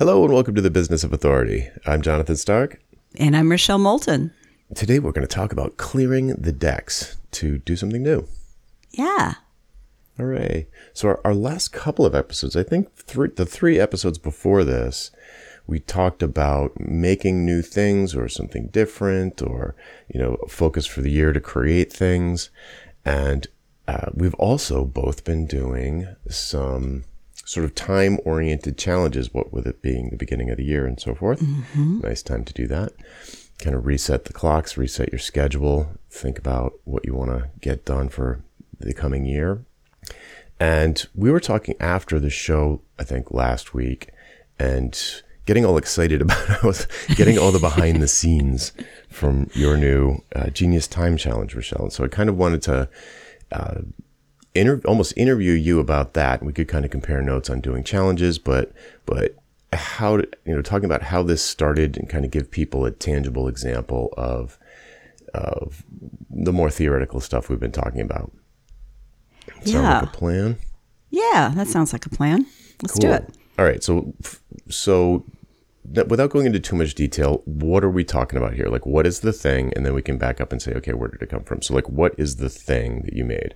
Hello and welcome to the Business of Authority. I'm Jonathan Stark. And I'm Rochelle Moulton. Today we're going to talk about clearing the decks to do something new. Yeah. Hooray. So, our, our last couple of episodes, I think three, the three episodes before this, we talked about making new things or something different or, you know, focus for the year to create things. And uh, we've also both been doing some sort of time oriented challenges, what with it being the beginning of the year and so forth. Mm-hmm. Nice time to do that. Kind of reset the clocks, reset your schedule, think about what you want to get done for the coming year. And we were talking after the show, I think last week, and getting all excited about was getting all the behind the scenes from your new uh, Genius Time Challenge, Rochelle. And so I kind of wanted to uh, inter- almost interview you about that. We could kind of compare notes on doing challenges, but but how you know talking about how this started and kind of give people a tangible example of of the more theoretical stuff we've been talking about. yeah. Like a plan. Yeah, that sounds like a plan. Let's cool. do it. All right. So so without going into too much detail, what are we talking about here? Like, what is the thing? And then we can back up and say, okay, where did it come from? So, like, what is the thing that you made?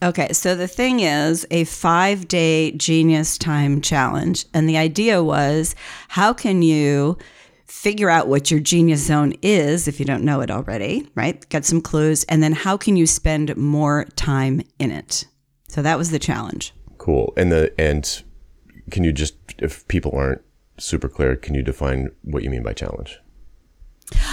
Okay, so the thing is a five day genius time challenge. And the idea was how can you figure out what your genius zone is if you don't know it already, right? Get some clues. And then how can you spend more time in it? So that was the challenge. Cool. And the, and can you just, if people aren't super clear, can you define what you mean by challenge?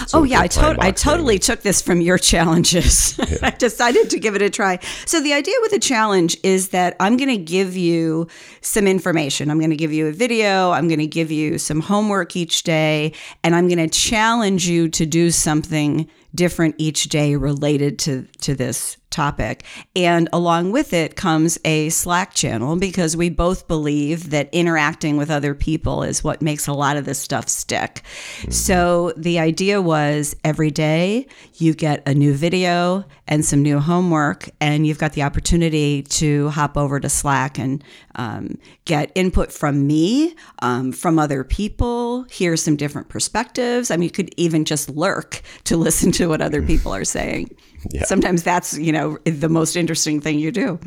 So oh yeah, I, to- I totally took this from your challenges. Yeah. I decided to give it a try. So the idea with a challenge is that I'm going to give you some information. I'm going to give you a video. I'm going to give you some homework each day, and I'm going to challenge you to do something different each day related to to this topic. And along with it comes a Slack channel because we both believe that interacting with other people is what makes a lot of this stuff stick. Mm-hmm. So the idea was every day you get a new video and some new homework, and you've got the opportunity to hop over to Slack and um, get input from me, um, from other people, hear some different perspectives. I mean, you could even just lurk to listen to what other people are saying. Yeah. Sometimes that's, you know, the most interesting thing you do.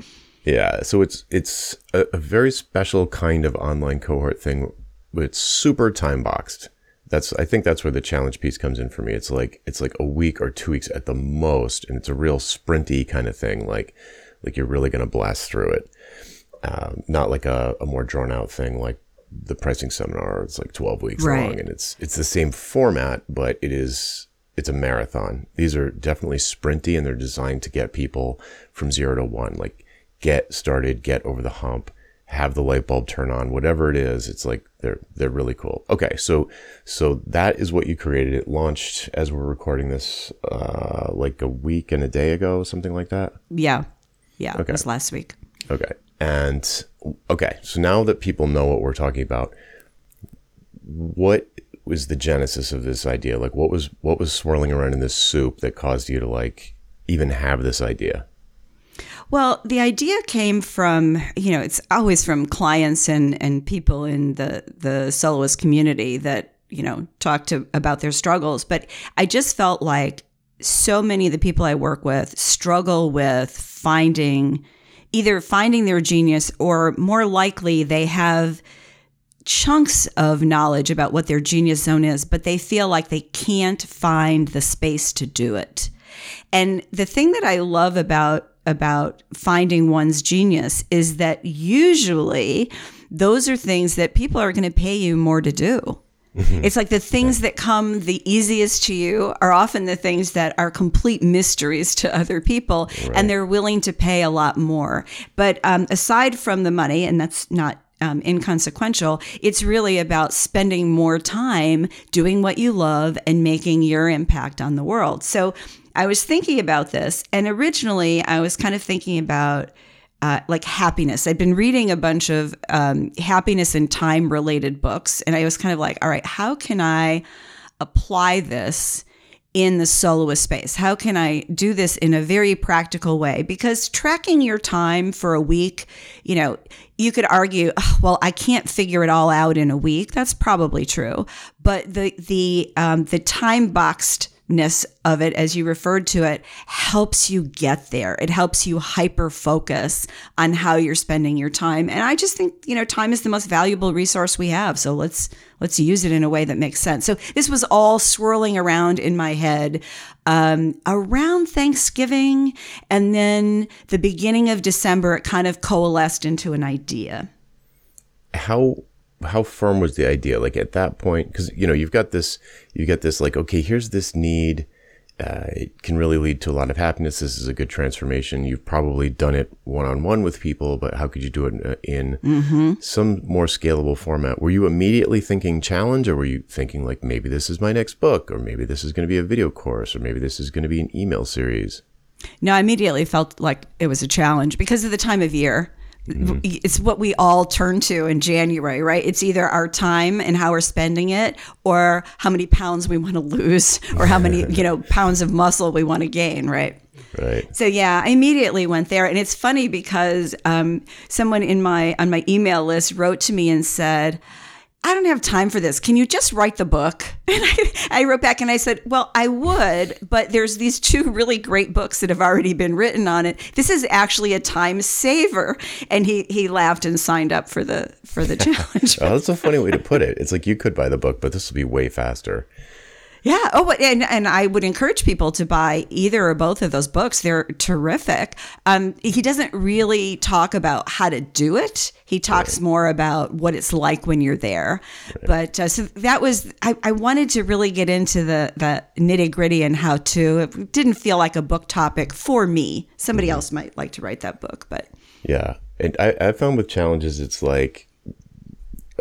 Yeah. So it's it's a, a very special kind of online cohort thing. It's super time boxed. That's I think that's where the challenge piece comes in for me. It's like it's like a week or two weeks at the most, and it's a real sprinty kind of thing. Like like you're really gonna blast through it. Um, not like a, a more drawn out thing like the pricing seminar. It's like 12 weeks right. long, and it's it's the same format, but it is it's a marathon. These are definitely sprinty and they're designed to get people from zero to one, like get started, get over the hump, have the light bulb turn on, whatever it is. It's like they're they're really cool. Okay, so so that is what you created. It launched as we're recording this, uh, like a week and a day ago, something like that. Yeah, yeah. Okay. It was last week. Okay, and okay, so now that people know what we're talking about, what was the genesis of this idea? Like what was what was swirling around in this soup that caused you to like even have this idea? Well, the idea came from, you know, it's always from clients and, and people in the, the soloist community that, you know, talk to about their struggles. But I just felt like so many of the people I work with struggle with finding either finding their genius or more likely they have chunks of knowledge about what their genius zone is, but they feel like they can't find the space to do it. And the thing that I love about about finding one's genius is that usually those are things that people are going to pay you more to do. Mm-hmm. It's like the things that come the easiest to you are often the things that are complete mysteries to other people, right. and they're willing to pay a lot more. But um, aside from the money, and that's not um, inconsequential. It's really about spending more time doing what you love and making your impact on the world. So I was thinking about this, and originally I was kind of thinking about. Uh, like happiness. I'd been reading a bunch of um, happiness and time related books, and I was kind of like, all right, how can I apply this in the soloist space? How can I do this in a very practical way? Because tracking your time for a week, you know, you could argue, well, I can't figure it all out in a week. That's probably true, but the the um, the time boxed ness of it, as you referred to it, helps you get there. It helps you hyper focus on how you're spending your time. And I just think, you know, time is the most valuable resource we have. So let's let's use it in a way that makes sense. So this was all swirling around in my head um, around Thanksgiving, and then the beginning of December. It kind of coalesced into an idea. How how firm was the idea? Like at that point, because you know you've got this, you get this like, okay, here's this need. Uh, it can really lead to a lot of happiness. This is a good transformation. You've probably done it one on one with people, but how could you do it in, in mm-hmm. some more scalable format? Were you immediately thinking challenge, or were you thinking like maybe this is my next book, or maybe this is going to be a video course, or maybe this is going to be an email series? No, I immediately felt like it was a challenge because of the time of year. Mm-hmm. It's what we all turn to in January, right? It's either our time and how we're spending it, or how many pounds we want to lose, or how many you know pounds of muscle we want to gain, right? Right. So yeah, I immediately went there, and it's funny because um, someone in my on my email list wrote to me and said I don't have time for this. Can you just write the book? And I, I, wrote back and I said, Well, I would, but there's these two really great books that have already been written on it. This is actually a time saver. And he he laughed and signed up for the for the challenge. oh, that's a funny way to put it. It's like you could buy the book, but this will be way faster. Yeah. Oh, and and I would encourage people to buy either or both of those books. They're terrific. Um, he doesn't really talk about how to do it. He talks right. more about what it's like when you're there. Right. But uh, so that was I, I wanted to really get into the the nitty gritty and how to. It didn't feel like a book topic for me. Somebody mm-hmm. else might like to write that book, but yeah. And I, I found with challenges, it's like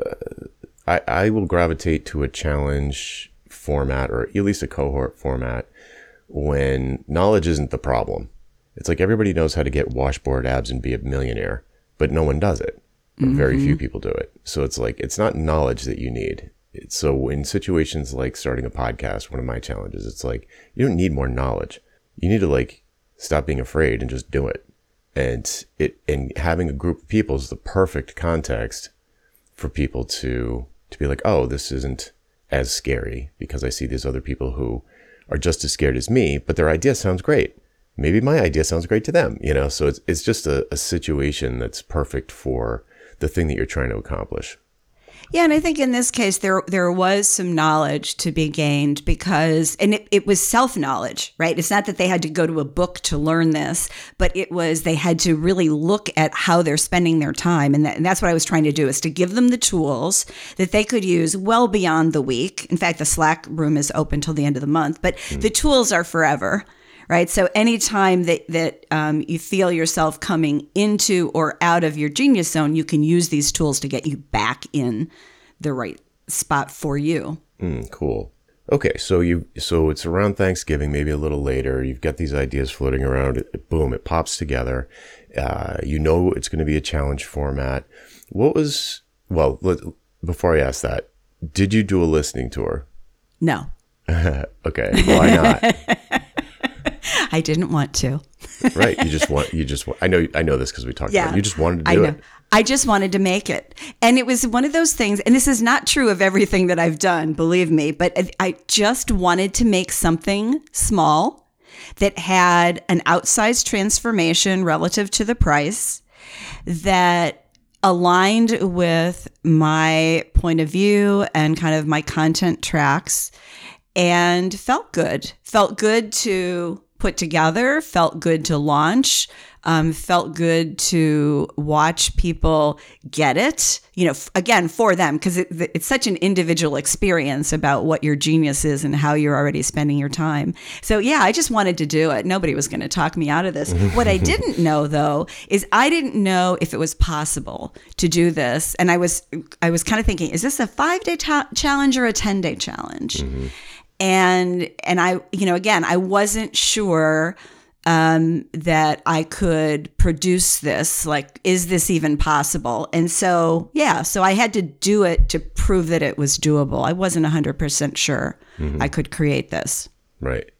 uh, I I will gravitate to a challenge format or at least a cohort format when knowledge isn't the problem. It's like everybody knows how to get washboard abs and be a millionaire, but no one does it. Mm-hmm. Very few people do it. So it's like it's not knowledge that you need. It's, so in situations like starting a podcast, one of my challenges, it's like you don't need more knowledge. You need to like stop being afraid and just do it. And it and having a group of people is the perfect context for people to to be like, oh, this isn't as scary because I see these other people who are just as scared as me, but their idea sounds great. Maybe my idea sounds great to them, you know? So it's, it's just a, a situation that's perfect for the thing that you're trying to accomplish. Yeah, and I think in this case there there was some knowledge to be gained because and it, it was self-knowledge, right? It's not that they had to go to a book to learn this, but it was they had to really look at how they're spending their time. And, that, and that's what I was trying to do is to give them the tools that they could use well beyond the week. In fact, the Slack room is open till the end of the month, but mm. the tools are forever right? So anytime that that um, you feel yourself coming into or out of your genius zone, you can use these tools to get you back in the right spot for you. Mm, cool. Okay, so you so it's around Thanksgiving, maybe a little later. You've got these ideas floating around. It, boom, it pops together. Uh, you know it's going to be a challenge format. What was well? Let, before I ask that, did you do a listening tour? No. okay, why not? I didn't want to. right. You just want, you just, want, I know, I know this because we talked yeah, about it. You just wanted to do I know. it. I just wanted to make it. And it was one of those things, and this is not true of everything that I've done, believe me, but I just wanted to make something small that had an outsized transformation relative to the price that aligned with my point of view and kind of my content tracks and felt good. Felt good to put together, felt good to launch, um, felt good to watch people get it. You know, f- again, for them, because it, it's such an individual experience about what your genius is and how you're already spending your time. So, yeah, I just wanted to do it. Nobody was going to talk me out of this. what I didn't know, though, is I didn't know if it was possible to do this. And I was, I was kind of thinking, is this a five day ta- challenge or a 10 day challenge? Mm-hmm and and I you know again I wasn't sure um, that I could produce this like is this even possible and so yeah so I had to do it to prove that it was doable I wasn't 100% sure mm-hmm. I could create this Right.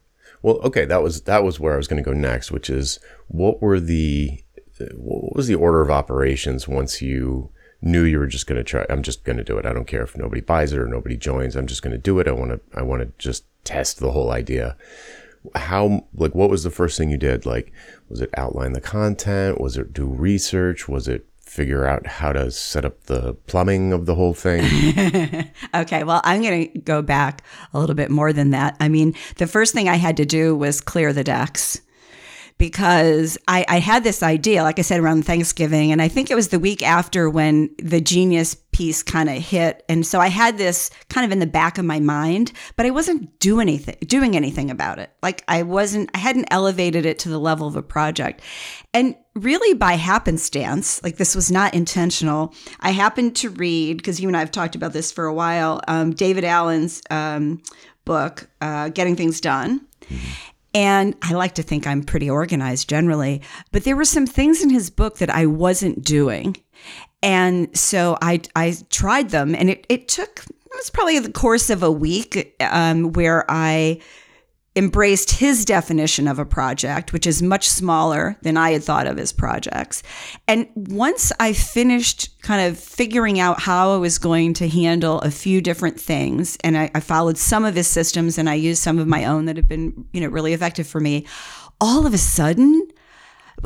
Well, okay, that was that was where I was going to go next, which is what were the what was the order of operations once you knew you were just going to try I'm just going to do it. I don't care if nobody buys it or nobody joins. I'm just going to do it. I want to I want to just test the whole idea. How like what was the first thing you did? Like was it outline the content? Was it do research? Was it figure out how to set up the plumbing of the whole thing? okay, well, I'm going to go back a little bit more than that. I mean, the first thing I had to do was clear the decks because I, I, had this idea, like I said, around Thanksgiving. And I think it was the week after when the genius piece kind of hit. And so I had this kind of in the back of my mind, but I wasn't do anything, doing anything about it. Like I wasn't, I hadn't elevated it to the level of a project. And really by happenstance, like this was not intentional, I happened to read, because you and I have talked about this for a while, um, David Allen's um, book, uh, Getting Things Done. And I like to think I'm pretty organized generally, but there were some things in his book that I wasn't doing. And so I, I tried them, and it, it took, it was probably the course of a week um, where I embraced his definition of a project, which is much smaller than I had thought of as projects. And once I finished kind of figuring out how I was going to handle a few different things, and I, I followed some of his systems and I used some of my own that have been, you know, really effective for me, all of a sudden,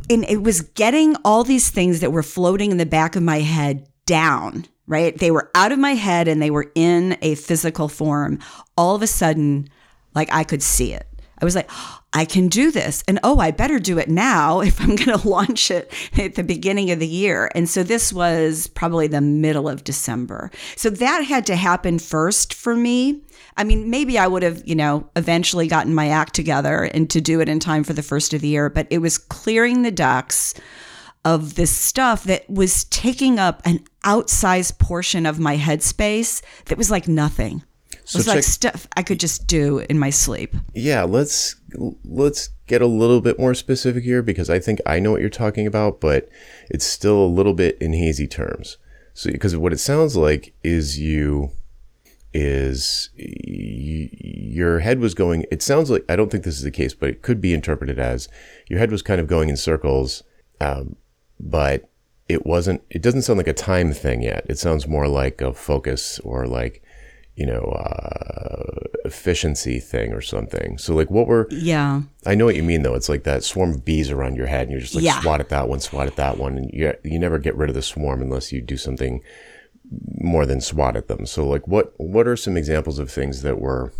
and it was getting all these things that were floating in the back of my head down right? They were out of my head and they were in a physical form. All of a sudden, like I could see it. I was like, I can do this. And oh, I better do it now if I'm going to launch it at the beginning of the year. And so this was probably the middle of December. So that had to happen first for me. I mean, maybe I would have, you know, eventually gotten my act together and to do it in time for the first of the year, but it was clearing the decks of this stuff that was taking up an outsized portion of my headspace that was like nothing. So it was check, like stuff I could just do in my sleep. Yeah, let's let's get a little bit more specific here because I think I know what you're talking about, but it's still a little bit in hazy terms. So because what it sounds like is you is you, your head was going it sounds like I don't think this is the case, but it could be interpreted as your head was kind of going in circles um, but it wasn't it doesn't sound like a time thing yet. It sounds more like a focus or like you know, uh, efficiency thing or something. So like what were Yeah. I know what you mean though. It's like that swarm of bees around your head and you're just like yeah. swat at that one, swat at that one and you you never get rid of the swarm unless you do something more than swat at them. So like what what are some examples of things that were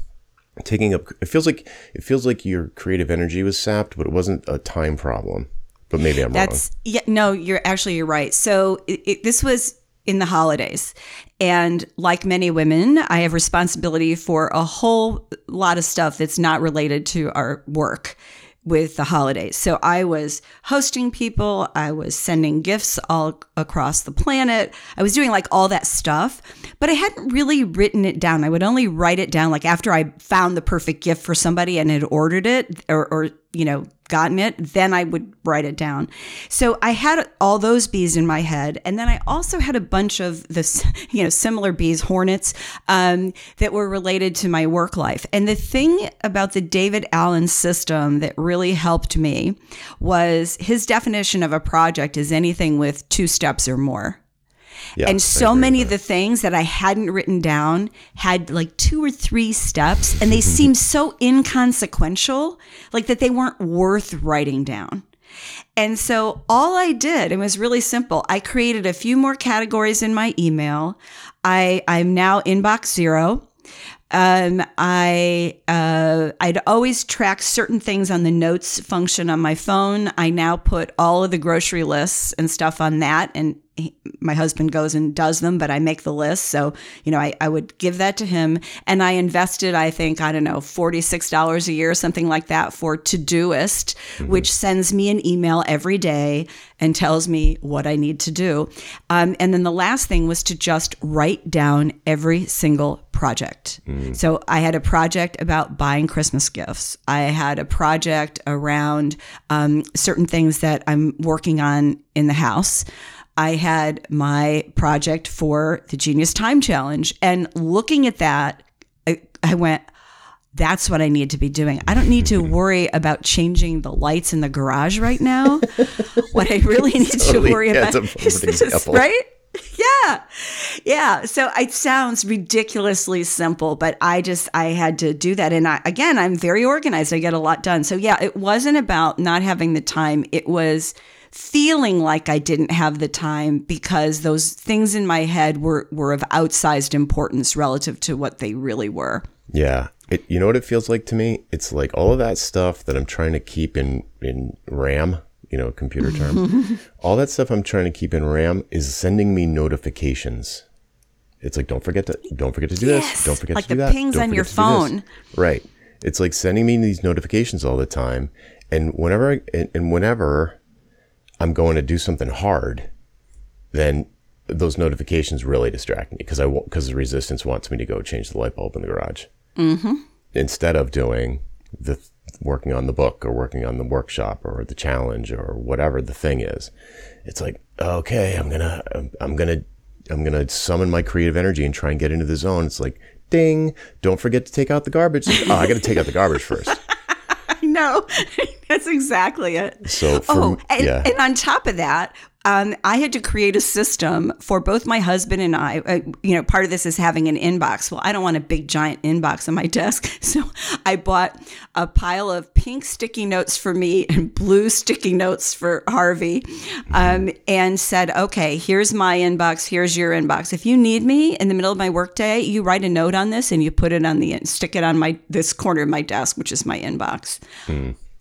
taking up it feels like it feels like your creative energy was sapped, but it wasn't a time problem. But maybe I'm That's, wrong. Yeah, no, you're actually you're right. So it, it, this was in the holidays. And like many women, I have responsibility for a whole lot of stuff that's not related to our work with the holidays. So I was hosting people, I was sending gifts all across the planet. I was doing like all that stuff, but I hadn't really written it down. I would only write it down like after I found the perfect gift for somebody and had ordered it or, or you know, gotten it, then I would write it down. So I had all those bees in my head. And then I also had a bunch of this, you know, similar bees, hornets, um, that were related to my work life. And the thing about the David Allen system that really helped me was his definition of a project is anything with two steps or more. Yeah, and so many of the things that I hadn't written down had like two or three steps, and they seemed so inconsequential, like that they weren't worth writing down. And so all I did, it was really simple. I created a few more categories in my email. I, I'm now inbox zero. Um, I uh, I'd always track certain things on the notes function on my phone. I now put all of the grocery lists and stuff on that, and he, my husband goes and does them, but I make the list. So, you know, I, I would give that to him. And I invested, I think, I don't know, $46 a year, something like that for Todoist, mm-hmm. which sends me an email every day and tells me what I need to do. Um, and then the last thing was to just write down every single project. Mm-hmm. So I had a project about buying Christmas gifts. I had a project around um, certain things that I'm working on in the house. I had my project for the Genius Time Challenge. And looking at that, I, I went, that's what I need to be doing. I don't need to worry about changing the lights in the garage right now. what I really need Totally. to worry about is this, right? Yeah. Yeah. So it sounds ridiculously simple, but I just, I had to do that. And I, again, I'm very organized. I get a lot done. So yeah, it wasn't about not having the time. It was feeling like I didn't have the time because those things in my head were, were of outsized importance relative to what they really were. Yeah. It, you know what it feels like to me? It's like all of that stuff that I'm trying to keep in, in RAM, you know, computer term. all that stuff I'm trying to keep in RAM is sending me notifications. It's like, don't forget to, don't forget to do Yes, this. Don't forget like to do the that. pings Don't on your forget to do this." phone. Right. It's like sending me these notifications all the time. And whenever, I, and, and whenever I'm going to do something hard, then those notifications really distract me because I because the resistance wants me to go change the light bulb in the garage mm-hmm. instead of doing the working on the book or working on the workshop or the challenge or whatever the thing is. It's like okay, I'm gonna I'm, I'm gonna I'm gonna summon my creative energy and try and get into the zone. It's like ding, don't forget to take out the garbage. oh, I got to take out the garbage first. No, that's exactly it. So for, Oh, and, yeah, and on top of that, um, I had to create a system for both my husband and I. Uh, you know, part of this is having an inbox. Well, I don't want a big giant inbox on my desk, so I bought a pile of pink sticky notes for me and blue sticky notes for Harvey, um, and said, "Okay, here's my inbox. Here's your inbox. If you need me in the middle of my workday, you write a note on this and you put it on the stick it on my this corner of my desk, which is my inbox.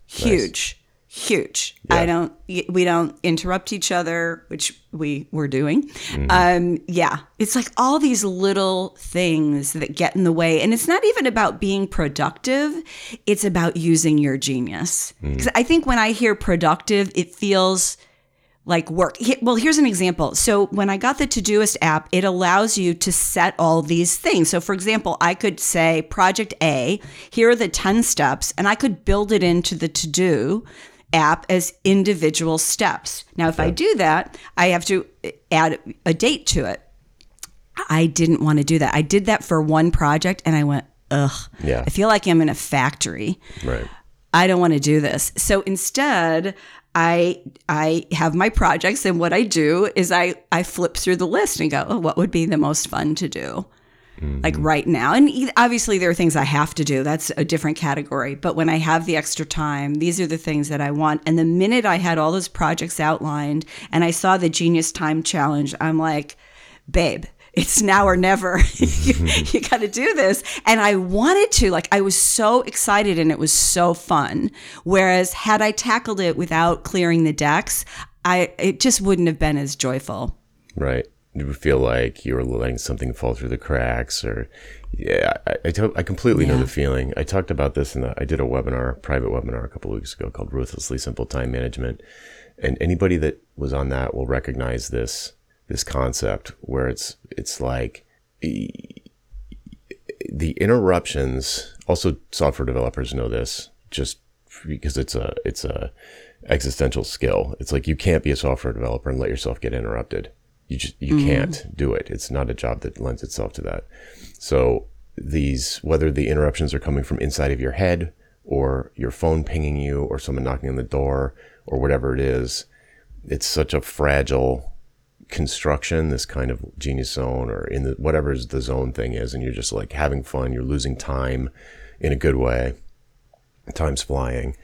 Huge." Huge. I don't. We don't interrupt each other, which we were doing. Um, yeah, it's like all these little things that get in the way, and it's not even about being productive. It's about using your genius. Because I think when I hear productive, it feels like work. Well, here's an example. So when I got the Todoist app, it allows you to set all these things. So for example, I could say project A, here are the 10 steps, and I could build it into the to do app as individual steps. Now, if I do that, I have to add a date to it. I didn't want to do that. I did that for one project and I went, ugh. Yeah. I feel like I'm in a factory. right. I don't want to do this. So instead, I I have my projects and what I do is I I flip through the list and go, oh, what would be the most fun to do? Like mm-hmm. right now. And obviously there are things I have to do. That's a different category. But when I have the extra time, these are the things that I want. And the minute I had all those projects outlined and I saw the Genius Time Challenge, I'm like, babe, it's now or never. you, mm-hmm. you got to do this. And I wanted to, like, I was so excited and it was so fun. Whereas, had I tackled it without clearing the decks, I it just wouldn't have been as joyful. Right. You feel like you're letting something fall through the cracks, or yeah, I I, to- I completely know the feeling. I talked about this in the, I did a webinar, private webinar a couple of weeks ago called Ruthlessly Simple Time Management, and anybody that was on that will recognize this this concept where it's it's like the interruptions. Also, software developers know this just because it's a it's a existential skill. It's like you can't be a software developer and let yourself get interrupted. You just you can't do it. It's not a job that lends itself to that. So these whether the interruptions are coming from inside of your head or your phone pinging you or someone knocking on the door or whatever it is, it's such a fragile construction, this kind of genius zone or in the whatever the zone thing is, and you're just like having fun, you're losing time in a good way. Time's flying.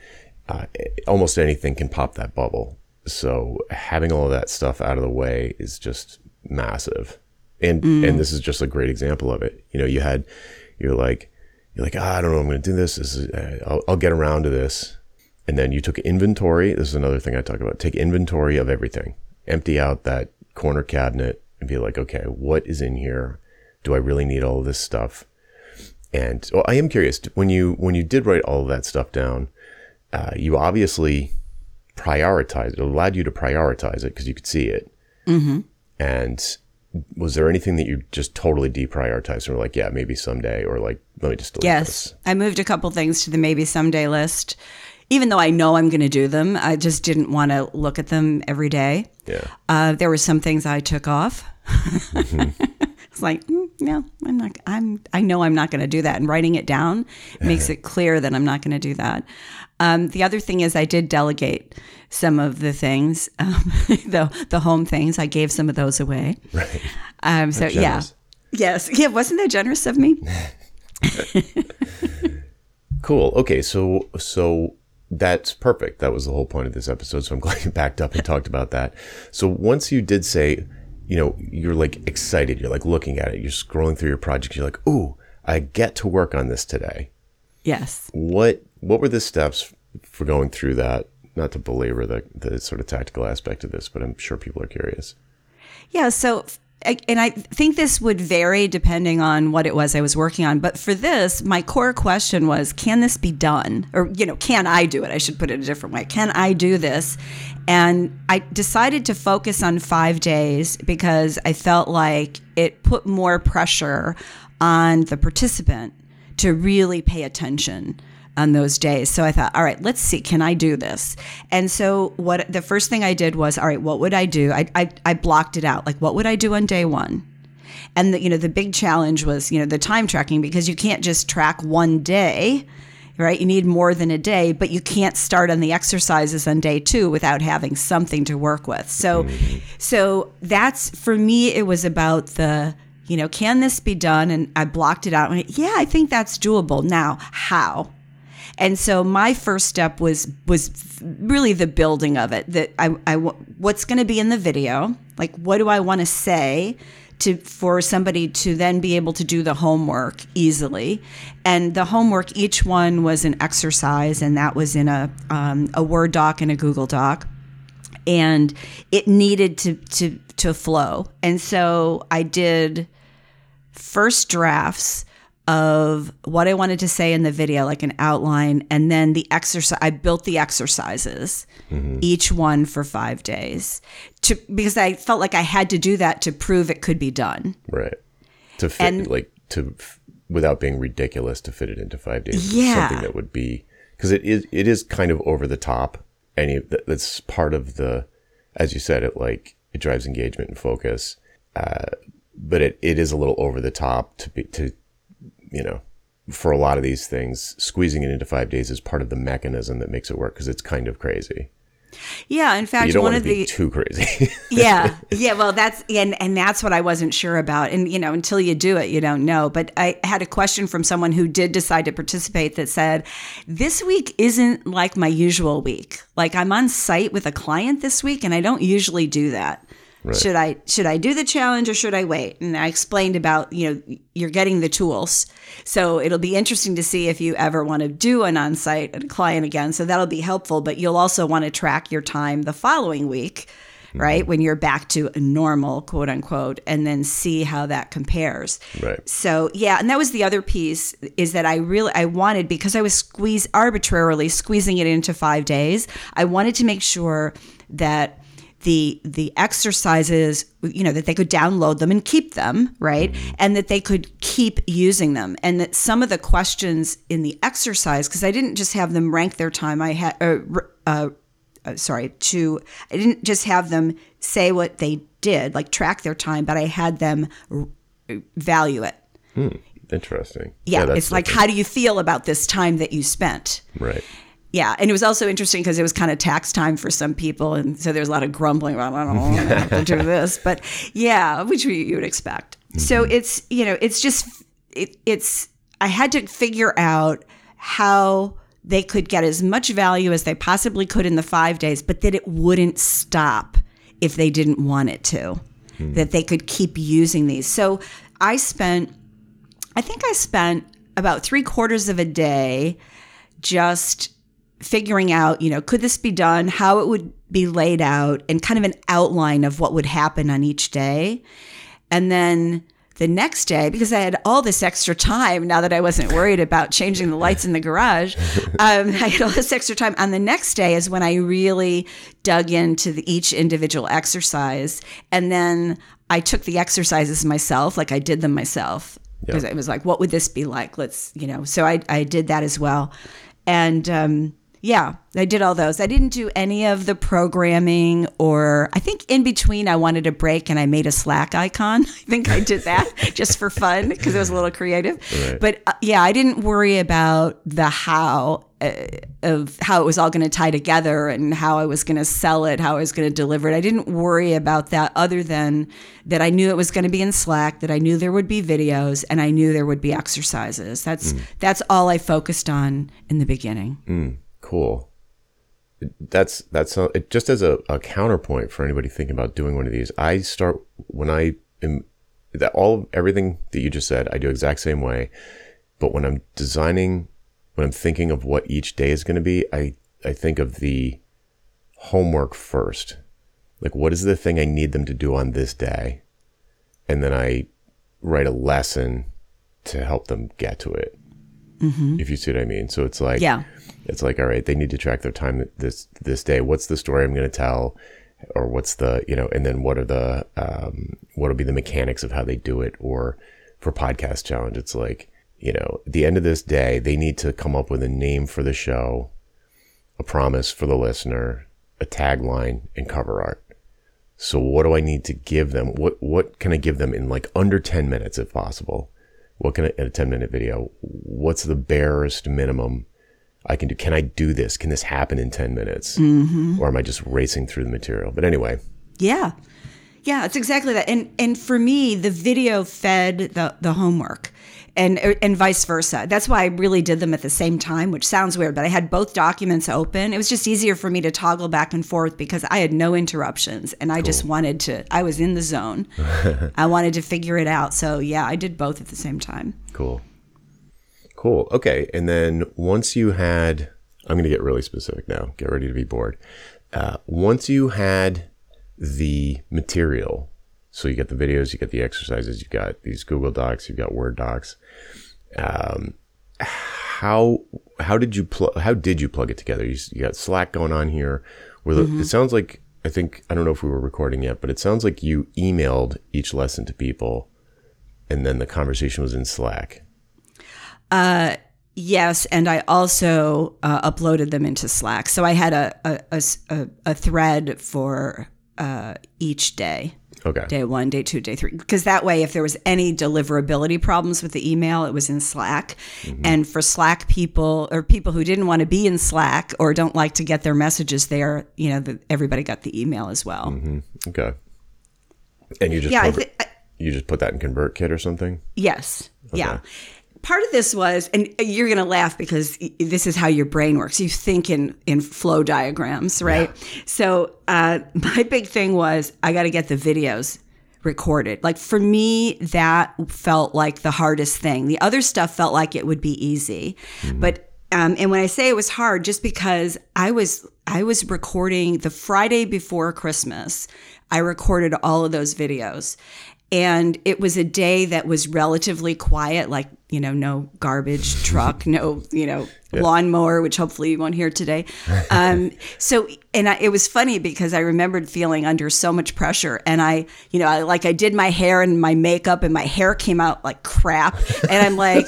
Uh, almost anything can pop that bubble. So having all of that stuff out of the way is just massive. And and this is just a great example of it. You know, you had you're like you're like ah, I don't know, I'm going to do this. this is, uh, I'll, I'll get around to this. And then you took inventory. This is another thing I talk about. Take inventory of everything. Empty out that corner cabinet and be like, okay, what is in here? Do I really need all of this stuff? And well, I am curious when you when you did write all of that stuff down, uh, you obviously prioritized. It allowed you to prioritize it because you could see it. Mm-hmm. And was there anything that you just totally deprioritized and were like, yeah, maybe someday, or like, let me just delete Yes, this? I moved a couple things to the maybe someday list. Even though I know I'm going to do them, I just didn't want to look at them every day. Yeah. Uh, there were some things I took off. Mm-hmm. it's like, mm, no, I'm not. I'm. I know I'm not going to do that. And writing it down makes it clear that I'm not going to do that. Um, the other thing is, I did delegate some of the things, um, the the home things. I gave some of those away. Right. Um, so yeah, yes, yeah. Wasn't that generous of me? cool. Okay, so so that's perfect. That was the whole point of this episode. So I'm glad you backed up and talked about that. So once you did say you know, you're like excited. You're like looking at it. You're scrolling through your project. You're like, ooh, I get to work on this today. Yes. What What were the steps for going through that? Not to belabor the the sort of tactical aspect of this, but I'm sure people are curious. Yeah. So and I think this would vary depending on what it was I was working on. But for this, my core question was, can this be done? Or, you know, can I do it? I should put it a different way. Can I do this? And I decided to focus on five days because I felt like it put more pressure on the participant to really pay attention on those days. So I thought, all right, let's see, can I do this? And so what the first thing I did was, all right, what would I do? I I, I blocked it out. Like, what would I do on day one? And the, you know, the big challenge was, you know, the time tracking because you can't just track one day, right? You need more than a day, but you can't start on the exercises on day two without having something to work with. So, mm-hmm. so that's for me. It was about the you know, can this be done? And I blocked it out. And went, yeah, I think that's doable. Now, how? And so my first step was was really the building of it. That I, I what's going to be in the video? Like, what do I want to say? To, for somebody to then be able to do the homework easily. And the homework, each one was an exercise, and that was in a, um, a Word doc and a Google doc. And it needed to, to, to flow. And so I did first drafts of what I wanted to say in the video, like an outline, and then the exercise. I built the exercises, mm-hmm. each one for five days, to because I felt like I had to do that to prove it could be done. Right. To fit, and, like to without being ridiculous, to fit it into five days. Yeah. Something that would be because it is it is kind of over the top. Any that's part of the, as you said, it like it drives engagement and focus. Uh, but it, it is a little over the top to be to you know, for a lot of these things, squeezing it into five days is part of the mechanism that makes it work because it's kind of crazy. Yeah, in fact, one of the too crazy. yeah, yeah. Well, that's and and that's what I wasn't sure about. And you know, until you do it, you don't know. But I had a question from someone who did decide to participate that said, "This week isn't like my usual week. Like I'm on site with a client this week, and I don't usually do that." Right. Should I should I do the challenge or should I wait? And I explained about you know you're getting the tools, so it'll be interesting to see if you ever want to do an on-site client again. So that'll be helpful, but you'll also want to track your time the following week, mm-hmm. right when you're back to normal, quote unquote, and then see how that compares. Right. So yeah, and that was the other piece is that I really I wanted because I was squeezed arbitrarily squeezing it into five days. I wanted to make sure that the the exercises you know that they could download them and keep them right? And that they could keep using them. And that some of the questions in the exercise because i didn't just have them rank their time i had uh, uh, uh, sorry to i didn't just have them say what they did like track their time but i had them r- value it. Hmm. interesting. Yeah, yeah it's like how do you feel about this time that you spent? Right yeah, and it was also interesting because it was kind of tax time for some people, and so there was a lot of grumbling about I don't know have to do this, but yeah, which you would expect. Mm-hmm. So it's you know it's just it, it's I had to figure out how they could get as much value as they possibly could in the five days, but that it wouldn't stop if they didn't want it to, mm-hmm. that they could keep using these. So I spent, I think I spent about three quarters of a day just figuring out, you know, could this be done, how it would be laid out, and kind of an outline of what would happen on each day. And then the next day, because I had all this extra time now that I wasn't worried about changing the lights in the garage, um, I had all this extra time. On the next day is when I really dug into the, each individual exercise. And then I took the exercises myself, like I did them myself. Because it was like, what would this be like? Let's, you know, so I, I did that as well. And, um, Yeah, I did all those. I didn't do any of the programming, or I think in between I wanted a break and I made a Slack icon. I think I did that just for fun because it was a little creative. Right. But uh, yeah, I didn't worry about the how uh, of how it was all going to tie together and how I was going to sell it, how I was going to deliver it. I didn't worry about that other than that I knew it was going to be in Slack, that I knew there would be videos, and I knew there would be exercises. That's that's all I focused on in the beginning. Cool. That's that's a, it, just as a, a counterpoint for anybody thinking about doing one of these. I start when I am that all of everything that you just said. I do exact same way, but when I'm designing, when I'm thinking of what each day is going to be, I I think of the homework first. Like, what is the thing I need them to do on this day, and then I write a lesson to help them get to it. Mm-hmm. If you see what I mean. So it's like Yeah. It's like all right they need to track their time this this day. What's the story i'm going to tell? Or what's the you know and then what are the um what will be the mechanics of how they do it or for podcast challenge? It's like you know at the end of this day they need to come up with a name for the show a promise for the listener a tagline and cover art. So what do i need to give them? What what can i give them in like under 10 minutes if possible? What can I, in a 10 minute video? What's the barest minimum I can do. Can I do this? Can this happen in 10 minutes? Mm-hmm. Or am I just racing through the material? But anyway, Yeah. Yeah, it's exactly that. And and for me, the video fed the the homework. And and vice versa. That's why I really did them at the same time, which sounds weird, but I had both documents open. It was just easier for me to toggle back and forth because I had no interruptions and I just wanted to I was in the zone. I wanted to figure it out. So, yeah, I did both at the same time. cool. Cool. Okay. And then once you had, I'm going to get really specific now. Get ready to be bored. Uh, once you had the material, so you get the videos, you get the exercises, you've got these Google Docs, you've got Word docs. Um, how how did you pl- how did you plug it together? You, you got Slack going on here. The, It sounds like I think I don't know if we were recording yet, but it sounds like you emailed each lesson to people, and then the conversation was in Slack. Yes, and I also uh, uploaded them into Slack. So I had a a a thread for uh, each day. Okay. day one, day two, day three. Because that way, if there was any deliverability problems with the email, it was in Slack. And for Slack people or people who didn't want to be in Slack or don't like to get their messages there, you know, the, everybody got the email as well. Okay. And you just Yeah, I program- thi- you just put that in ConvertKit or something. Yes. Yeah. Part of this was, and you're going to laugh because this is how your brain works. You think in, in flow diagrams, right? So, uh, my big thing was I got to get the videos recorded. Like for me, that felt like the hardest thing. The other stuff felt like it would be easy. But, um, and when I say it was hard, just because I was, I was recording the Friday before Christmas, I recorded all of those videos and it was a day that was relatively quiet like you know no garbage truck no you know lawnmower which hopefully you won't hear today um, so and I, it was funny because i remembered feeling under so much pressure and i you know I, like i did my hair and my makeup and my hair came out like crap and i'm like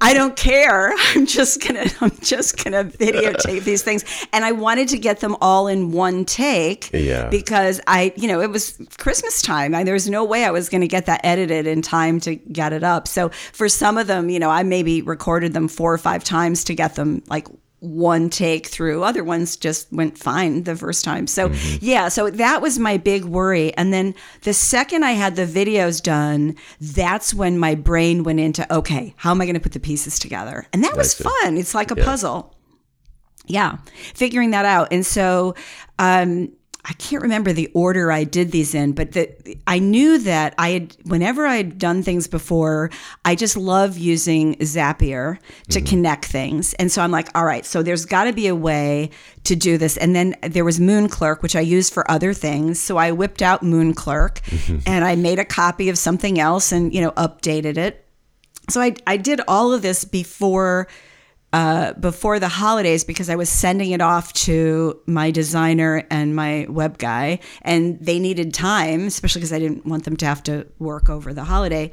I don't care. I'm just gonna I'm just gonna videotape these things. And I wanted to get them all in one take. Yeah. Because I, you know, it was Christmas time. I, there was no way I was gonna get that edited in time to get it up. So for some of them, you know, I maybe recorded them four or five times to get them like one take through. Other ones just went fine the first time. So, yeah, so that was my big worry. And then the second I had the videos done, that's when my brain went into, okay, how am I going to put the pieces together? And that was see. fun. It's like a puzzle. Yeah, figuring that out. And so, um, I can't remember the order I did these in, but the, I knew that I had, whenever I had done things before, I just love using Zapier to mm-hmm. connect things. And so I'm like, all right, so there's got to be a way to do this. And then there was MoonClerk, which I used for other things. So I whipped out MoonClerk mm-hmm. and I made a copy of something else and, you know, updated it. So I, I did all of this before uh, before the holidays because I was sending it off to my designer and my web guy, and they needed time, especially because I didn't want them to have to work over the holiday.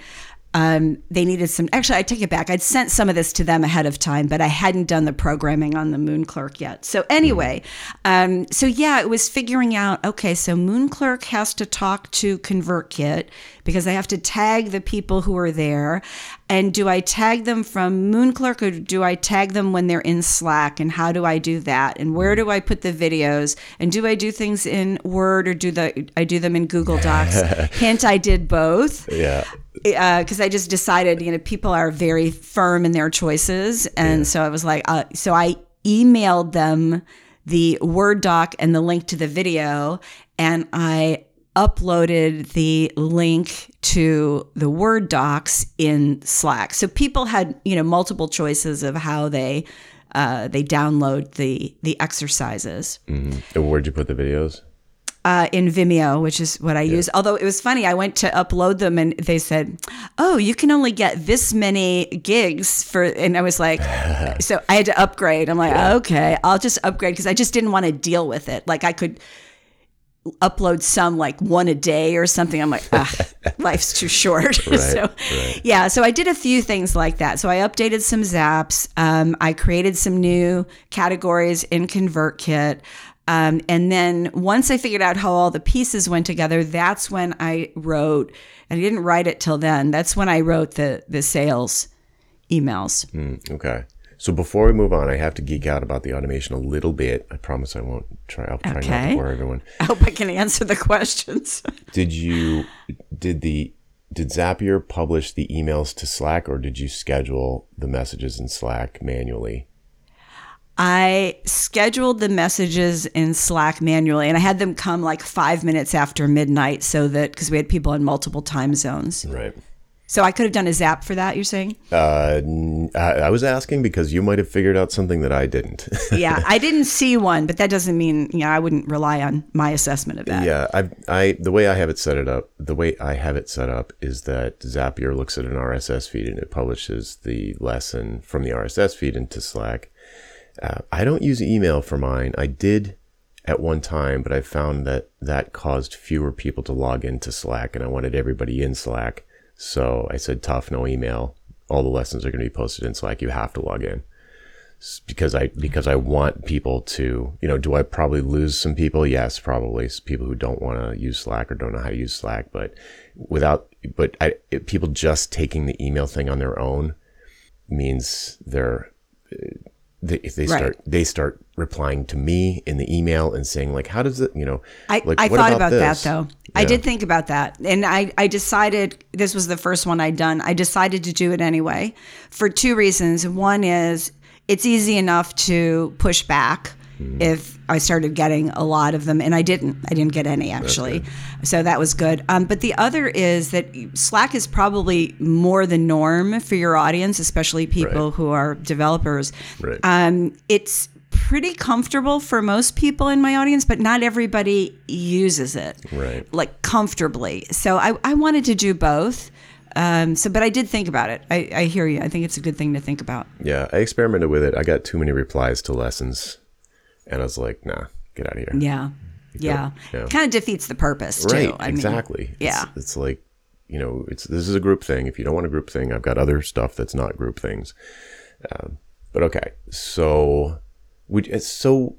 Um, they needed some. Actually, I take it back. I'd sent some of this to them ahead of time, but I hadn't done the programming on the MoonClerk yet. So anyway, um, so yeah, it was figuring out. Okay, so MoonClerk has to talk to ConvertKit because I have to tag the people who are there. And do I tag them from MoonClerk or do I tag them when they're in Slack? And how do I do that? And where do I put the videos? And do I do things in Word or do the I do them in Google Docs? Hint: I did both Yeah. Because I just decided, you know, people are very firm in their choices, and so I was like, uh, so I emailed them the Word doc and the link to the video, and I uploaded the link to the Word docs in Slack. So people had, you know, multiple choices of how they uh, they download the the exercises And where'd you put the videos? Uh, in Vimeo, which is what I use. Although it was funny, I went to upload them and they said, "Oh, you can only get this many gigs for," and I was like, so I had to upgrade. I'm like, okay, I'll just upgrade because I just didn't want to deal with it. Like I could upload some like one a day or something. I'm like, ah, life's too short. so, yeah. So I did a few things like that. So I updated some zaps. Um, I created some new categories in ConvertKit. Um, and then once I figured out how all the pieces went together, that's when I wrote, and I didn't write it till then. That's when I wrote the the sales emails. Mm, okay. So before we move on, I have to geek out about the automation a little bit. I promise I won't try. I'll try not to bore everyone. I hope I can answer the questions. Did you did the did Zapier publish the emails to Slack, or did you schedule the messages in Slack manually? I scheduled the messages in Slack manually and I had them come like five minutes after midnight so that because we had people in multiple time zones. Right. So I could have done a zap for that, you're saying? Uh, I was asking because you might have figured out something that I didn't. yeah, I didn't see one, but that doesn't mean, you know, I wouldn't rely on my assessment of that. yeah, I, I, the way I have it set it up, the way I have it set up is that Zapier looks at an RSS feed and it publishes the lesson from the RSS feed into Slack. Uh, I don't use email for mine. I did at one time, but I found that that caused fewer people to log into Slack, and I wanted everybody in Slack. So I said, tough, no email. All the lessons are going to be posted in Slack. You have to log in because I because I want people to. You know, do I probably lose some people? Yes, probably people who don't want to use Slack or don't know how to use Slack. But without, but I, people just taking the email thing on their own means they're they, if they Right. start they start replying to me in the email and saying like how does it you know I, like I thought about, this? that though. I did think about that. And I, I decided this was the first one I'd done. I decided to do it anyway for two reasons. One is it's easy enough to push back Mm-hmm. if I started getting a lot of them, and I didn't. I didn't get any actually. So that was good. Um, but the other is that Slack is probably more the norm for your audience, especially people Right. who are developers. Right. Um, it's pretty comfortable for most people in my audience, but not everybody uses it right like comfortably. So I, I wanted to do both. Um, so, but I did think about it. I, I hear you. I think it's a good thing to think about. yeah i experimented with it i got too many replies to lessons and i was like nah get out of here Yeah. Yeah. Yeah. Kind of defeats the purpose too. right I exactly It's- yeah. it's, like you know it's this is a group thing if you don't want a group thing i've got other stuff that's not group things um, but okay so we it's so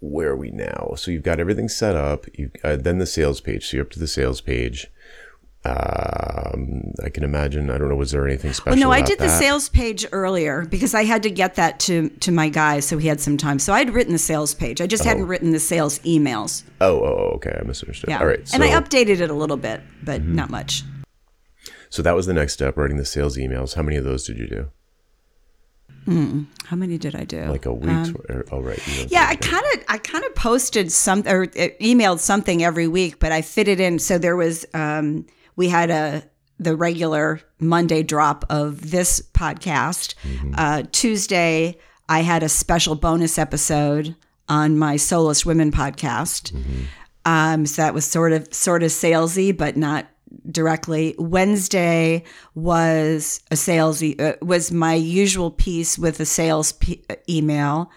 where are we now so you've got everything set up you uh, then the sales page so you're up to the sales page um, I can imagine. I don't know. Was there anything special? Well, no, I did the sales page earlier because I had to get that to to my guy, so he had some time. So I'd written the sales page. I just hadn't written the sales emails. Oh, oh, oh, okay. I misunderstood. Yeah. All right. So, Mm-hmm. and I updated it a little bit, but not much. so that was the next step, writing the sales emails. How many of those did you do? How many did I do? Like a week? or, oh, right. Um, Yeah, I kind of I kind of posted some or uh, emailed something every week, but I fit it in. So there was um, we had a the regular Monday drop of this podcast. Uh, Tuesday, I had a special bonus episode on my Soloist Women podcast. Um, so that was sort of sort of salesy, but not directly. Wednesday was a salesy uh, was my usual piece with a sales p- uh, email.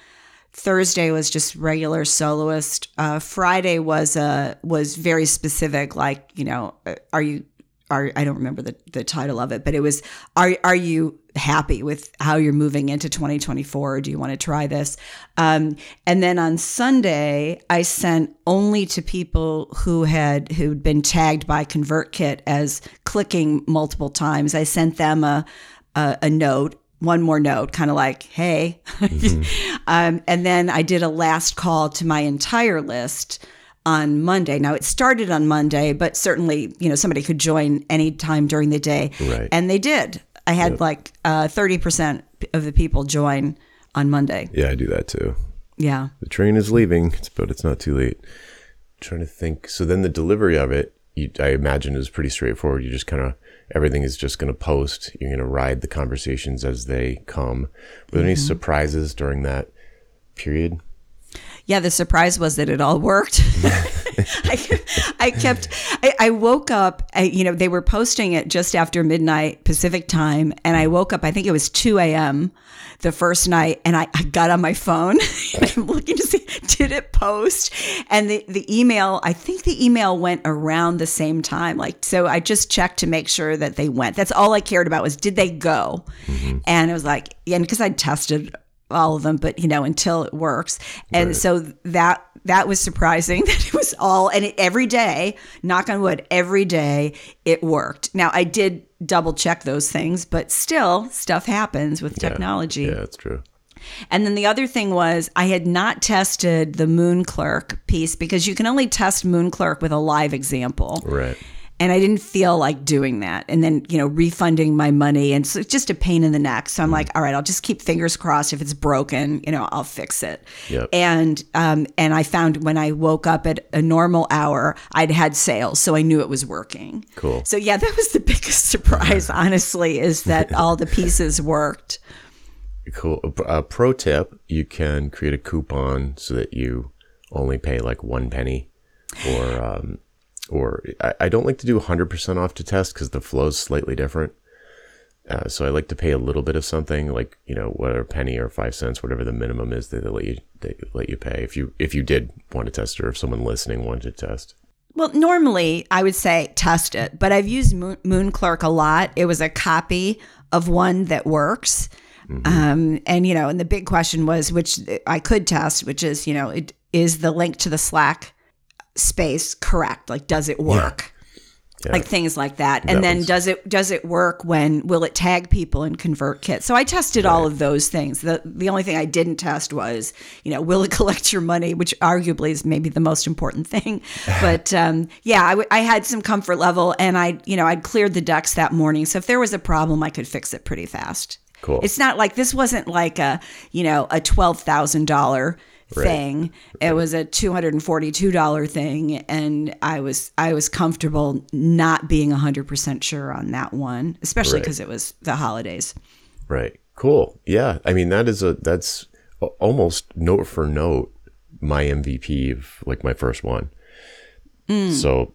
Thursday was just regular soloist. Uh, Friday was a was very specific, like you know, uh, are you are I don't remember the, the title of it, but it was are are you happy with how you're moving into 2024 or do you want to try this? Um, and then on Sunday, I sent only to people who had who'd been tagged by ConvertKit as clicking multiple times. I sent them a a, a note one more note, kind of like, hey. Mm-hmm. um, and then I did a last call to my entire list on Monday. Now it started on Monday, but certainly, you know, somebody could join any time during the day. Right. And they did. I had yep. like uh, 30% of the people join on Monday. Yeah, I do that too. Yeah. The train is leaving, but it's not too late. I'm trying to think. So then the delivery of it, you, I imagine, is pretty straightforward. You just kind of everything is just going to post. You're going to ride the conversations as they come. Were there mm-hmm. any surprises during that period? Yeah, the surprise was that it all worked. I, I, kept, I, I woke up, I, you know, they were posting it just after midnight Pacific time. And I woke up, I think it was 2 a.m. the first night. And I, I got on my phone. I'm looking to see, did it post? And the, the email, I think the email went around the same time. Like, so I just checked to make sure that they went. That's all I cared about was, did they go? Mm-hmm. And it was like, and because I tested all of them, but you know, until it works. And right. so that that was surprising that it was all and it, every day, knock on wood, every day it worked. Now I did double check those things, but still stuff happens with technology. Yeah, that's true. And then the other thing was I had not tested the MoonClerk piece because you can only test MoonClerk with a live example. Right and I didn't feel like doing that. And then, you know, refunding my money. And so it's just a pain in the neck. So I'm mm. like, all right, I'll just keep fingers crossed. If it's broken, you know, I'll fix it. Yep. And, um, and I found when I woke up at a normal hour, I'd had sales. So I knew it was working. Cool. So yeah, that was the biggest surprise, honestly, is that all the pieces worked. Cool. A pro tip you can create a coupon so that you only pay like one penny or, um, or I, I don't like to do 100% off to test because the flow is slightly different. Uh, so I like to pay a little bit of something, like you know, whatever penny or five cents, whatever the minimum is that they let you they let you pay if you if you did want to test or if someone listening wanted to test. Well, normally I would say test it, but I've used Moon, MoonClerk a lot. It was a copy of one that works. Mm-hmm. Um, and you know, and the big question was which I could test, which is you know, it is the link to the Slack space correct? Like, does it work? Yeah. Like things like that. And that then was... does it does it work when will it tag people in ConvertKit? So I tested right. all of those things. The the only thing I didn't test was, you know, will it collect your money, which arguably is maybe the most important thing. But um, yeah, I, w- I had some comfort level and I, you know, I'd cleared the decks that morning. So if there was a problem, I could fix it pretty fast. Cool. It's not like this wasn't like a, you know, a twelve thousand dollar thing. Right. It was a two hundred and forty two dollar thing, and I was I was comfortable not being hundred percent sure on that one, especially because right. it was the holidays. Right. Cool. Yeah. I mean that is a that's almost note for note my MVP of like my first one. Mm. So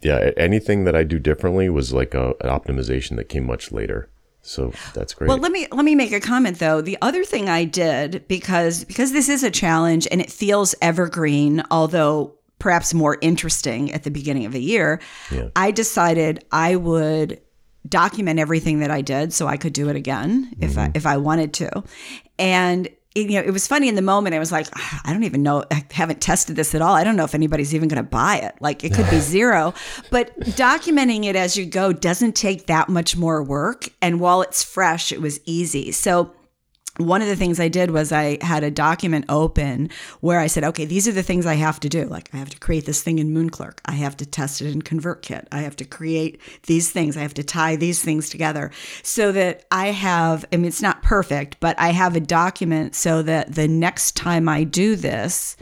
yeah, anything that I do differently was like a, an optimization that came much later. So that's great. Well, let me let me make a comment though. The other thing I did because because this is a challenge and it feels evergreen, although perhaps more interesting at the beginning of the year, yeah. I decided I would document everything that I did so I could do it again if mm-hmm. I if I wanted to. And you know, it was funny in the moment. I was like, ah, I don't even know. I haven't tested this at all. I don't know if anybody's even going to buy it. Like, it could be zero. But documenting it as you go doesn't take that much more work. And while it's fresh, it was easy. So one of the things I did was I had a document open where I said, okay, these are the things I have to do. Like I have to create this thing in MoonClerk. I have to test it in ConvertKit. I have to create these things. I have to tie these things together so that I have, I mean, it's not perfect, but I have a document so that the next time I do this,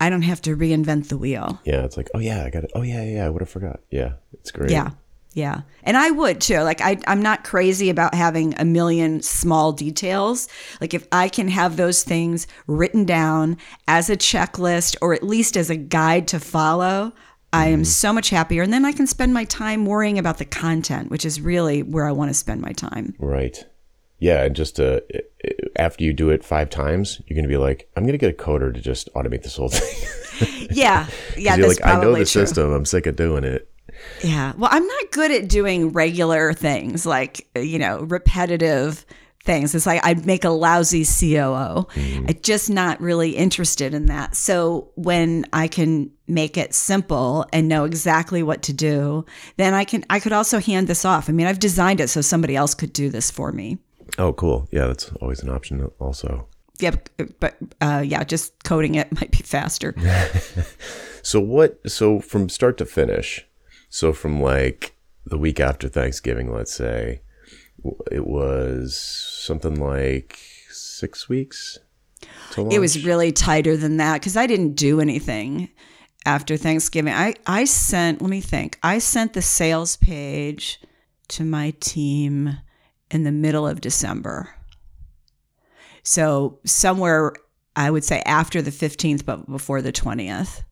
I don't have to reinvent the wheel. Yeah. It's like, oh yeah, I got it. Oh yeah, yeah, I would have forgot. Yeah. It's great. Yeah. Yeah. And I would too. Like I I'm not crazy about having a million small details. Like if I can have those things written down as a checklist or at least as a guide to follow, I am mm-hmm. so much happier and then I can spend my time worrying about the content, which is really where I want to spend my time. Right. Yeah, and just uh, after you do it 5 times, you're going to be like, I'm going to get a coder to just automate this whole thing. yeah. Yeah, you're like I know the true. system. I'm sick of doing it. Yeah. Well, I'm not good at doing regular things like, you know, repetitive things. It's like I'd make a lousy COO. Mm-hmm. I'm just not really interested in that. So when I can make it simple and know exactly what to do, then I can I could also hand this off. I mean, I've designed it so somebody else could do this for me. Oh, cool. Yeah, that's always an option also. Yep, but uh, yeah, just coding it might be faster. So what so from start to finish, so from like the week after Thanksgiving, let's say, it was something like 6 weeks It was really tighter than that because I didn't do anything after Thanksgiving. I, I sent, let me think, I sent the sales page to my team in the middle of December. So somewhere, I would say after the 15th, but before the 20th.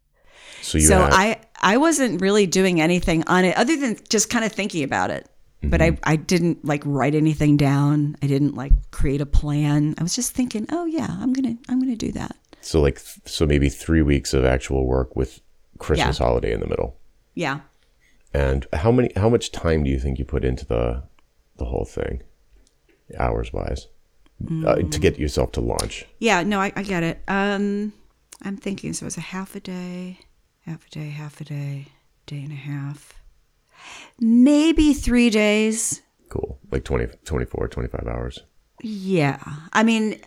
So you so had, I, I wasn't really doing anything on it other than just kind of thinking about it. But I, I didn't like write anything down. I didn't like create a plan. I was just thinking, oh yeah, I'm gonna I'm gonna do that. so like so maybe 3 weeks of actual work with Christmas Yeah. holiday in the middle. Yeah. And how many how much time do you think you put into the the whole thing? Hours wise. Uh, to get yourself to launch. Yeah, no, I, I get it. Um, I'm thinking so it's a half a day, half a day, half a day, day and a half, maybe three days. Cool. Like 20 24 25 hours. Yeah, I mean,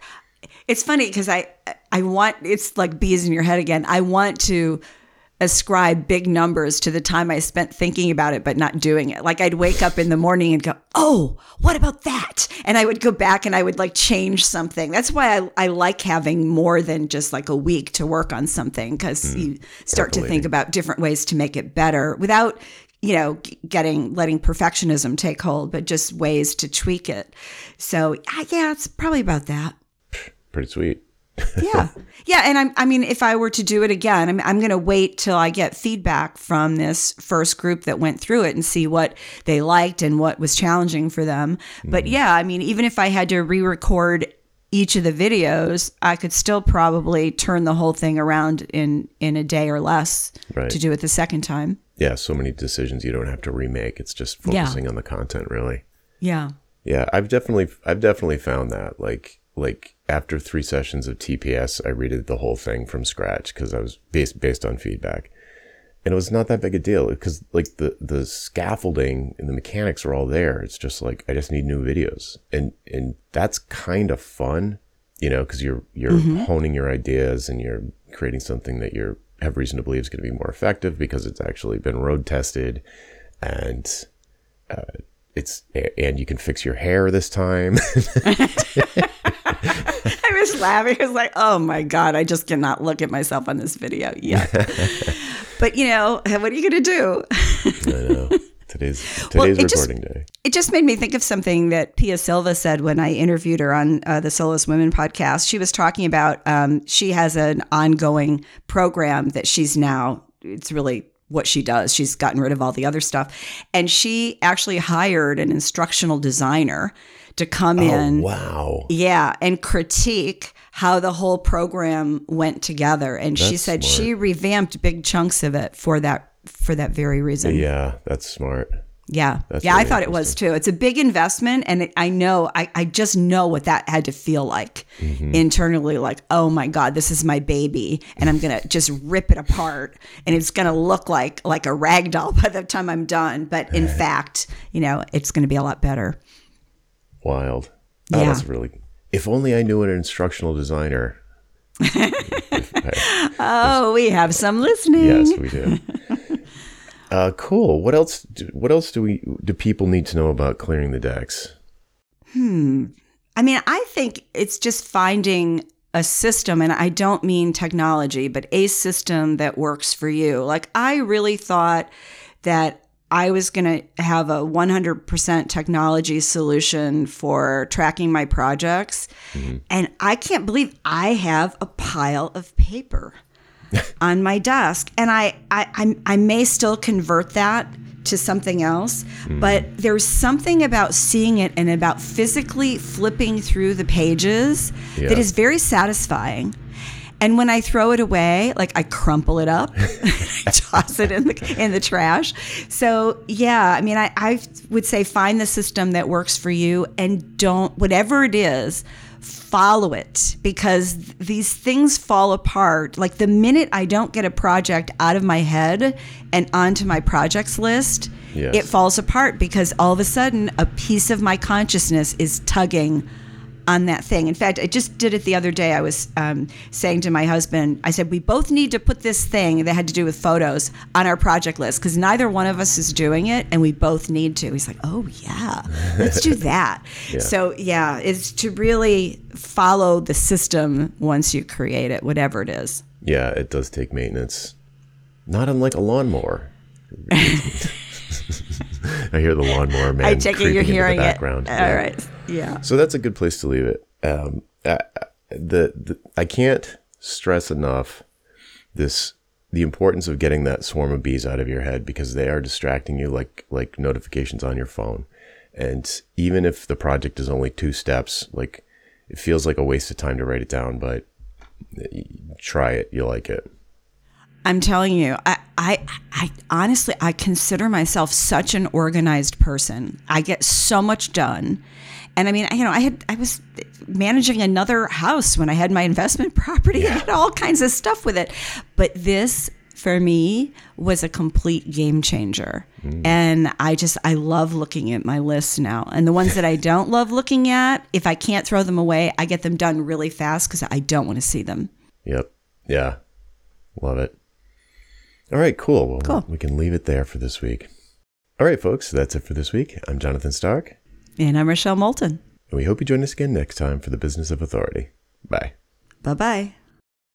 it's funny because I I want it's like bees in your head again. I want to ascribe big numbers to the time I spent thinking about it but not doing it. Like I'd wake up in the morning and go, "Oh, what about that?" And I would go back and I would like change something. That's why I I like having more than just like a week to work on something cuz hmm. you start to think about different ways to make it better without you know, getting letting perfectionism take hold, but just ways to tweak it. So, yeah, it's probably about that. Pretty sweet. Yeah. yeah. And I'm, I mean, if I were to do it again, I'm, I'm going to wait till I get feedback from this first group that went through it and see what they liked and what was challenging for them. But mm. yeah, I mean, even if I had to re record each of the videos, I could still probably turn the whole thing around in, in a day or less Right. to do it the second time. Yeah, so many decisions you don't have to remake. It's just Yeah. focusing on the content really. Yeah. Yeah, I've definitely I've definitely found that like like after 3 sessions of TPS, I redid the whole thing from scratch cuz I was based based on feedback. And it was not that big a deal because like the the scaffolding and the mechanics are all there. It's just like I just need new videos. And and that's kind of fun, you know, cuz you're you're honing your ideas and you're creating something that you're have reason to believe is going to be more effective because it's actually been road tested and uh, it's and you can fix your hair this time. I was laughing. I was like, oh my God, I just cannot look at myself on this video yet. but you know, what are you going to do? I know. Today's today's Well, it just- recording day. It just made me think of something that Pia Silva said when I interviewed her on uh, the Soloist Women podcast. She was talking about um, she has an ongoing program that she's now, it's really what she does. She's gotten rid of all the other stuff. And she actually hired an instructional designer to come in. Oh, wow. Yeah, and critique how the whole program went together. And she said smart. she revamped big chunks of it for that for that very reason. Yeah, that's smart. Yeah. That's yeah, I thought it was too. It's a big investment. And it, I know, I, I just know what that had to feel like Mm-hmm. internally like, oh my God, this is my baby. And I'm going to just rip it apart. And it's going to look like, like a rag doll by the time I'm done. But in fact, you know, it's going to be a lot better. Wild. Oh, Yeah. that's really. If only I knew an instructional designer. Oh, we have some listening. Yes, we do. uh, cool. What else? Do, what else do we do? People need to know about clearing the decks. Hmm. I mean, I think it's just finding a system, and I don't mean technology, but a system that works for you. Like, I really thought that I was going to have a 100% technology solution for tracking my projects. Mm-hmm. And I can't believe I have a pile of paper on my desk. And I, I, I, I may still convert that to something else, mm. but there's something about seeing it and about physically flipping through the pages Yeah. that is very satisfying. And when I throw it away, like I crumple it up, I toss it in the in the trash. So yeah, I mean, I, I would say find the system that works for you, and don't whatever it is, follow it because these things fall apart. Like the minute I don't get a project out of my head and onto my projects list, Yes. it falls apart because all of a sudden a piece of my consciousness is tugging on that thing. In fact, I just did it the other day. I was um, saying to my husband, I said, we both need to put this thing that had to do with photos on our project list because neither one of us is doing it and we both need to. He's like, oh, yeah, let's do that. So, yeah, it's to really follow the system once you create it, whatever it is. Yeah, it does take maintenance. Not unlike a lawnmower. I hear the lawnmower man. I take it you're the hearing it. background. All Yeah. right. Yeah. So that's a good place to leave it. Um, I, the, the I can't stress enough this the importance of getting that swarm of bees out of your head because they are distracting you like like notifications on your phone. And even if the project is only two steps, like it feels like a waste of time to write it down, but try it, you'll like it. I'm telling you, I, I, I honestly, I consider myself such an organized person. I get so much done, and I mean, you know, I had, I was managing another house when I had my investment property. I had all kinds of stuff with it, but this for me was a complete game changer. Mm. And I just, I love looking at my list now. And the ones that I don't love looking at, if I can't throw them away, I get them done really fast because I don't want to see them. Yep. Yeah. Love it. All right, cool. Well, Cool. we can leave it there for this week. All right, folks, that's it for this week. I'm Jonathan Stark, And I'm Rochelle Moulton. and we hope you join us again next time for the Business of Authority. Bye. Bye bye.